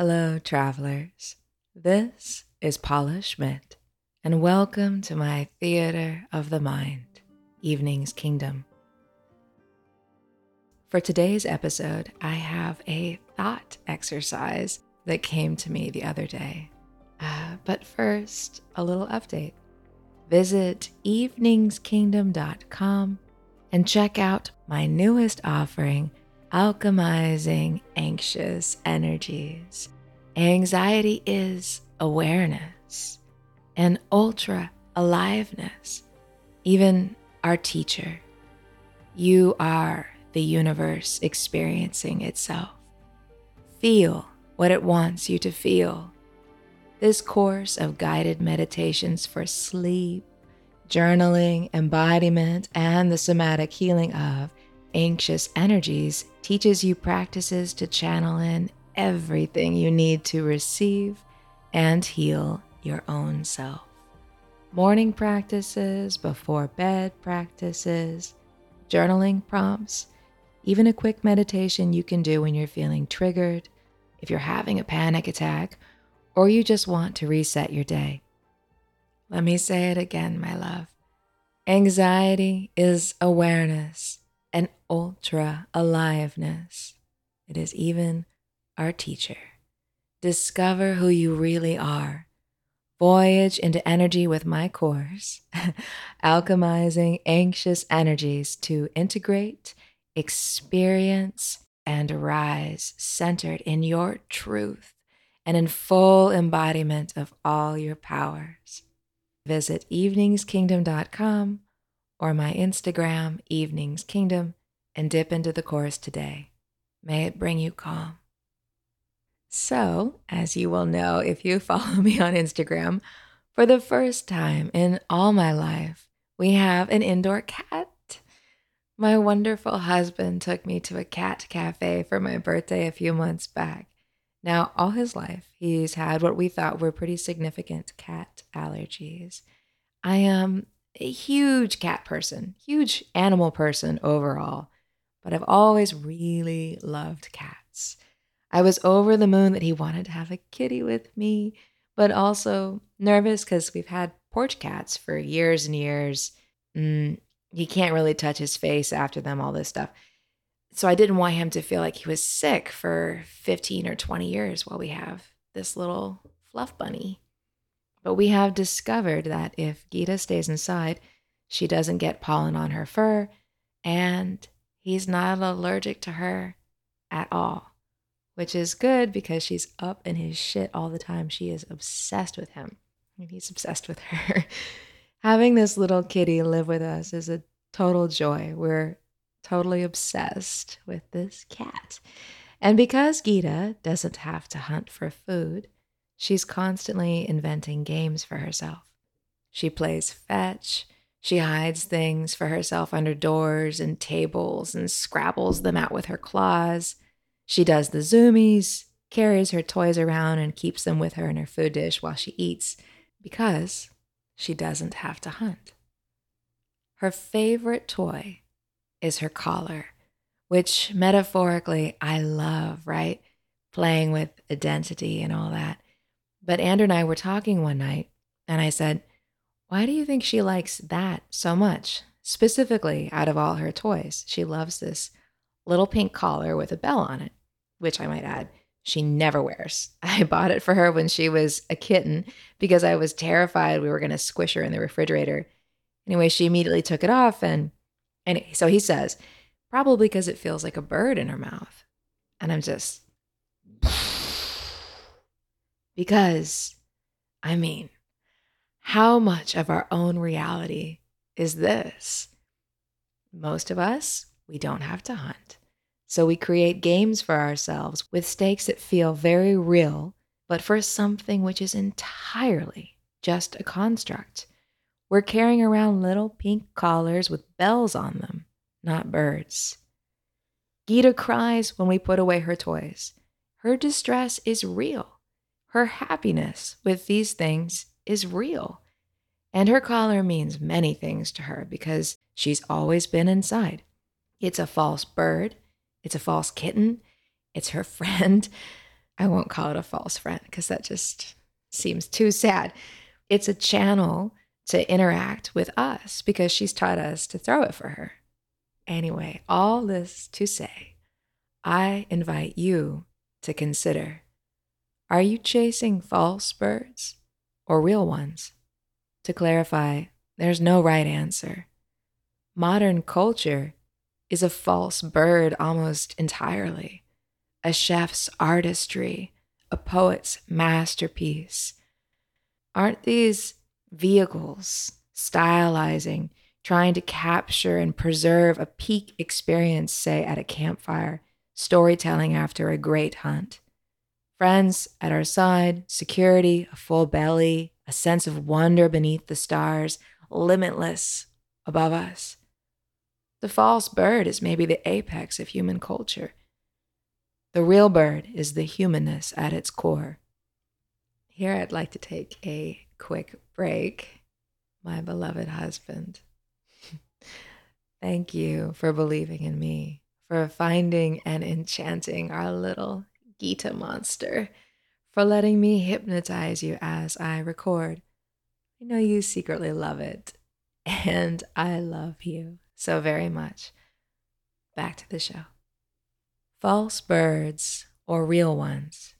Hello, travelers. This is Paula Schmidt, and welcome to my Theater of the Mind, Evening's Kingdom. For today's episode, I have a thought exercise that came to me the other day. Uh, but first, a little update. Visit eveningskingdom.com and check out my newest offering alchemizing anxious energies. Anxiety is awareness and ultra aliveness. Even our teacher, you are the universe experiencing itself. Feel what it wants you to feel. This course of guided meditations for sleep, journaling, embodiment, and the somatic healing of anxious energies teaches you practices to channel in everything you need to receive and heal your own self. Morning practices, before bed practices, journaling prompts, even a quick meditation you can do when you're feeling triggered, if you're having a panic attack, or you just want to reset your day. Let me say it again, my love. Anxiety is awareness ultra aliveness. It is even our teacher. Discover who you really are. Voyage into energy with my course, Alchemizing Anxious Energies to integrate, experience, and rise centered in your truth and in full embodiment of all your powers. Visit eveningskingdom.com or my Instagram, Evenings Kingdom, and dip into the course today. May it bring you calm. So, as you will know if you follow me on Instagram, for the first time in all my life, we have an indoor cat. My wonderful husband took me to a cat cafe for my birthday a few months back. Now, all his life, he's had what we thought were pretty significant cat allergies. I am a huge cat person, huge animal person overall, but I've always really loved cats. I was over the moon that he wanted to have a kitty with me, but also nervous because we've had porch cats for years and years. Mm, he can't really touch his face after them, all this stuff. So I didn't want him to feel like he was sick for 15 or 20 years while we have this little fluff bunny. But we have discovered that if Gita stays inside, she doesn't get pollen on her fur, and he's not allergic to her at all, which is good because she's up in his shit all the time. She is obsessed with him, and he's obsessed with her. Having this little kitty live with us is a total joy. We're totally obsessed with this cat. And because Gita doesn't have to hunt for food, She's constantly inventing games for herself. She plays fetch. She hides things for herself under doors and tables and scrabbles them out with her claws. She does the zoomies, carries her toys around and keeps them with her in her food dish while she eats because she doesn't have to hunt. Her favorite toy is her collar, which metaphorically I love, right? Playing with identity and all that. But Andrew and I were talking one night, and I said, Why do you think she likes that so much? Specifically, out of all her toys, she loves this little pink collar with a bell on it, which I might add, she never wears. I bought it for her when she was a kitten because I was terrified we were going to squish her in the refrigerator. Anyway, she immediately took it off. And anyway, so he says, probably because it feels like a bird in her mouth. And I'm just, because, I mean, how much of our own reality is this? Most of us, we don't have to hunt. So we create games for ourselves with stakes that feel very real, but for something which is entirely just a construct. We're carrying around little pink collars with bells on them, not birds. Gita cries when we put away her toys. Her distress is real. Her happiness with these things is real. And her collar means many things to her because she's always been inside. It's a false bird, it's a false kitten, it's her friend. I won't call it a false friend because that just seems too sad. It's a channel to interact with us because she's taught us to throw it for her. Anyway, all this to say, I invite you to consider are you chasing false birds or real ones? To clarify, there's no right answer. Modern culture is a false bird almost entirely, a chef's artistry, a poet's masterpiece. Aren't these vehicles stylizing, trying to capture and preserve a peak experience, say at a campfire, storytelling after a great hunt? Friends at our side, security, a full belly, a sense of wonder beneath the stars, limitless above us. The false bird is maybe the apex of human culture. The real bird is the humanness at its core. Here, I'd like to take a quick break. My beloved husband, thank you for believing in me, for finding and enchanting our little Gita monster, for letting me hypnotize you as I record. I know you secretly love it, and I love you so very much. Back to the show. False birds or real ones.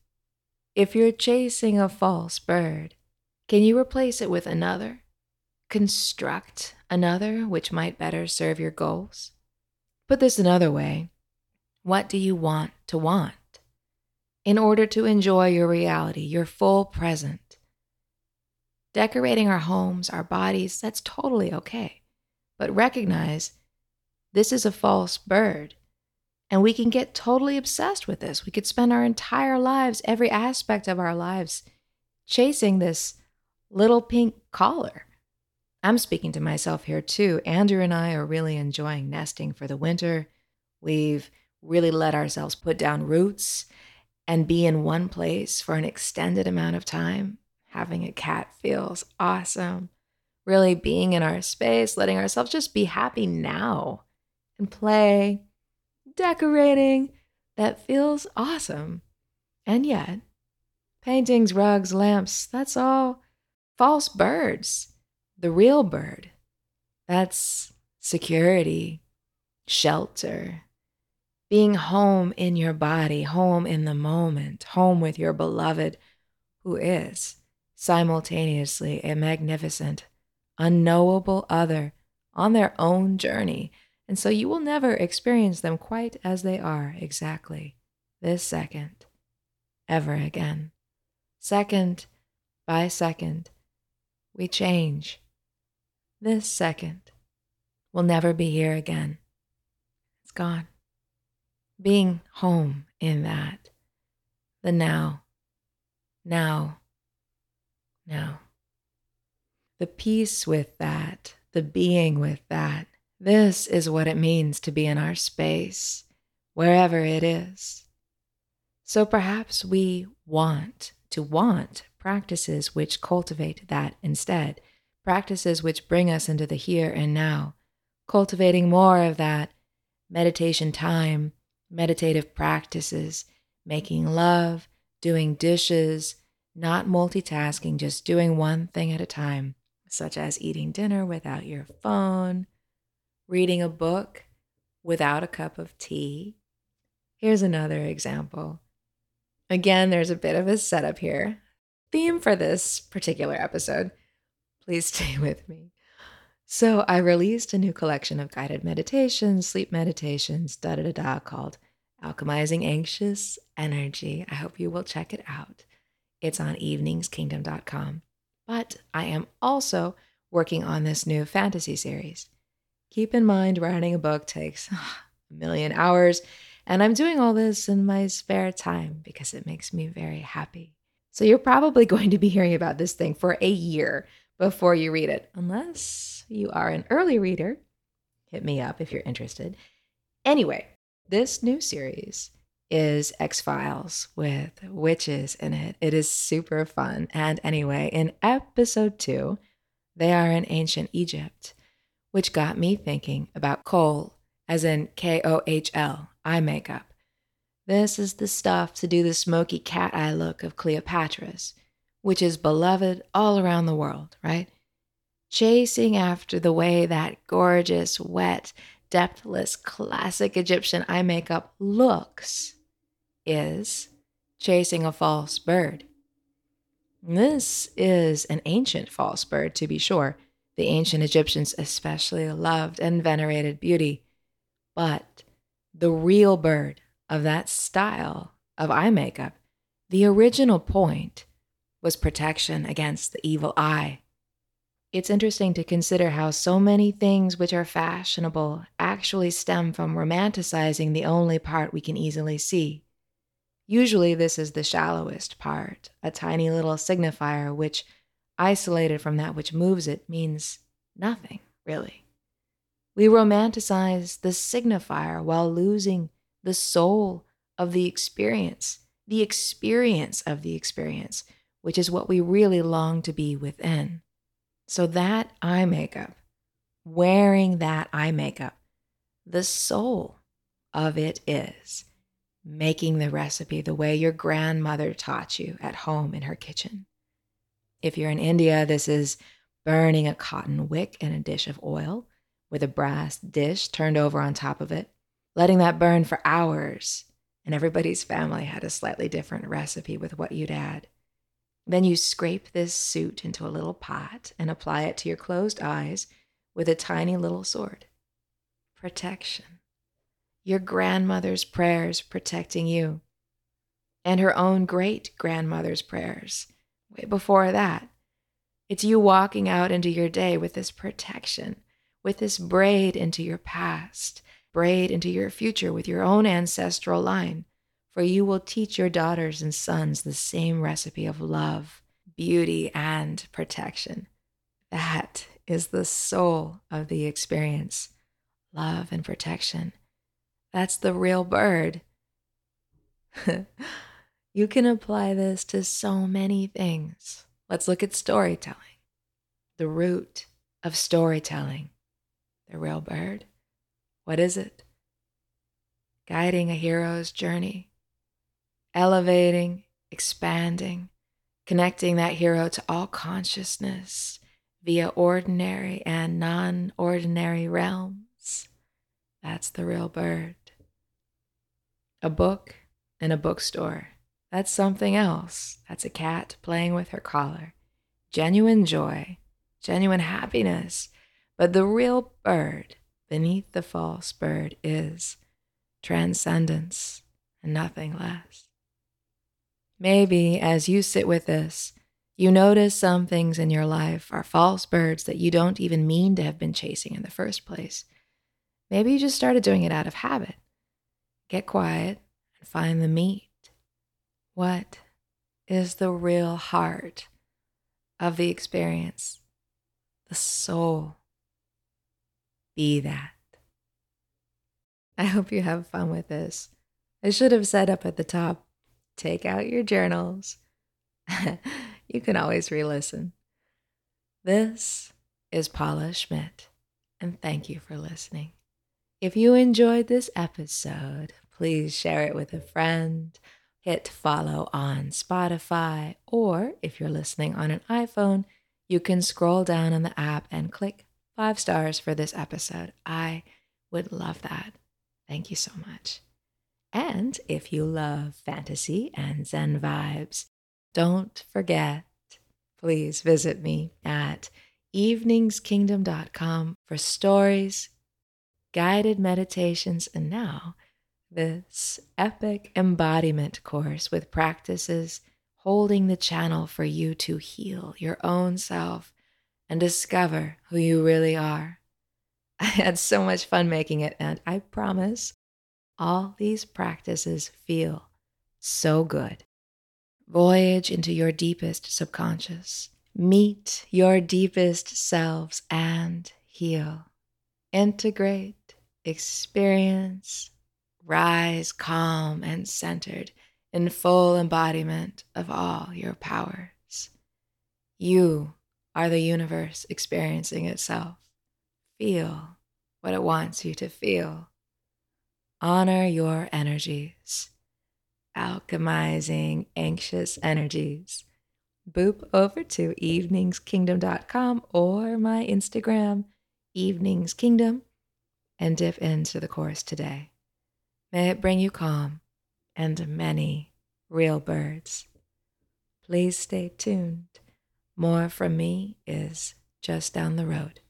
If you're chasing a false bird, can you replace it with another? Construct another which might better serve your goals? Put this another way What do you want to want? In order to enjoy your reality, your full present. Decorating our homes, our bodies, that's totally okay but recognize this is a false bird. And we can get totally obsessed with this. We could spend our entire lives, every aspect of our lives, chasing this little pink collar. I'm speaking to myself here too. Andrew and I are really enjoying nesting for the winter. We've really let ourselves put down roots and be in one place for an extended amount of time. Having a cat feels awesome really being in our space, letting ourselves just be happy now and play, decorating. That feels awesome. And yet, paintings, rugs, lamps, that's all false birds. The real bird, that's security, shelter, being home in your body, home in the moment, home with your beloved, who is simultaneously a magnificent unknowable other on their own journey. And so you will never experience them quite as they are exactly this second, ever again. Second by second, we change. This second will never be here again. It's gone. Being home in that, the now, now, now. The peace with that, the being with that. This is what it means to be in our space, wherever it is. So perhaps we want to want practices which cultivate that instead, practices which bring us into the here and now, cultivating more of that meditation time, meditative practices, making love, doing dishes, not multitasking, just doing one thing at a time such as eating dinner without your phone, reading a book without a cup of tea. Here's another example. Again, there's a bit of a setup here. Theme for this particular episode. Please stay with me. So, I released a new collection of guided meditations, sleep meditations, da da da da, called Alchemizing Anxious Energy. I hope you will check it out. It's on eveningskingdom.com. But I am also working on this new fantasy series. Keep in mind, writing a book takes a million hours, and I'm doing all this in my spare time because it makes me very happy. So you're probably going to be hearing about this thing for a year before you read it, unless you are an early reader. Hit me up if you're interested. Anyway, this new series is X Files with witches in it. It is super fun. And anyway, in episode two, they are in ancient Egypt, which got me thinking about kohl, as in K O H L, eye makeup. This is the stuff to do the smoky cat eye look of Cleopatra's, which is beloved all around the world, right? Chasing after the way that gorgeous, wet, depthless, classic Egyptian eye makeup looks is chasing a false bird. This is an ancient false bird, to be sure. The ancient Egyptians especially loved and venerated beauty. But the real bird of that style of eye makeup, the original point was protection against the evil eye. It's interesting to consider how so many things which are fashionable actually stem from romanticizing the only part we can easily see. Usually, this is the shallowest part, a tiny little signifier which, isolated from that which moves it, means nothing, really. We romanticize the signifier while losing the soul of the experience, the experience of the experience, which is what we really long to be within. So, that eye makeup, wearing that eye makeup, the soul of it is making the recipe the way your grandmother taught you at home in her kitchen. If you're in India, this is burning a cotton wick in a dish of oil with a brass dish turned over on top of it, letting that burn for hours. And everybody's family had a slightly different recipe with what you'd add. Then you scrape this suit into a little pot and apply it to your closed eyes with a tiny little sword. Protection your grandmother's prayers protecting you, and her own great grandmother's prayers way before that. It's you walking out into your day with this protection, with this braid into your past, braid into your future with your own ancestral line. For you will teach your daughters and sons the same recipe of love, beauty, and protection. That is the soul of the experience love and protection. That's the real bird. you can apply this to so many things. Let's look at storytelling. The root of storytelling. The real bird. What is it? Guiding a hero's journey, elevating, expanding, connecting that hero to all consciousness via ordinary and non ordinary realms. That's the real bird. A book in a bookstore. That's something else. That's a cat playing with her collar. Genuine joy, genuine happiness. But the real bird beneath the false bird is transcendence and nothing less. Maybe as you sit with this, you notice some things in your life are false birds that you don't even mean to have been chasing in the first place. Maybe you just started doing it out of habit. Get quiet and find the meat. What is the real heart of the experience? The soul. Be that. I hope you have fun with this. I should have said up at the top take out your journals. you can always re listen. This is Paula Schmidt, and thank you for listening. If you enjoyed this episode, please share it with a friend. Hit follow on Spotify, or if you're listening on an iPhone, you can scroll down in the app and click five stars for this episode. I would love that. Thank you so much. And if you love fantasy and Zen vibes, don't forget, please visit me at eveningskingdom.com for stories, guided meditations, and now this epic embodiment course with practices holding the channel for you to heal your own self and discover who you really are. I had so much fun making it, and I promise all these practices feel so good. Voyage into your deepest subconscious, meet your deepest selves, and heal. Integrate, experience, rise calm and centered in full embodiment of all your powers. You are the universe experiencing itself. Feel what it wants you to feel. Honor your energies. alchemizing anxious energies, boop over to eveningskingdom.com or my Instagram, eveningskingdom, and dip into the course today. May it bring you calm and many real birds. Please stay tuned. More from me is just down the road.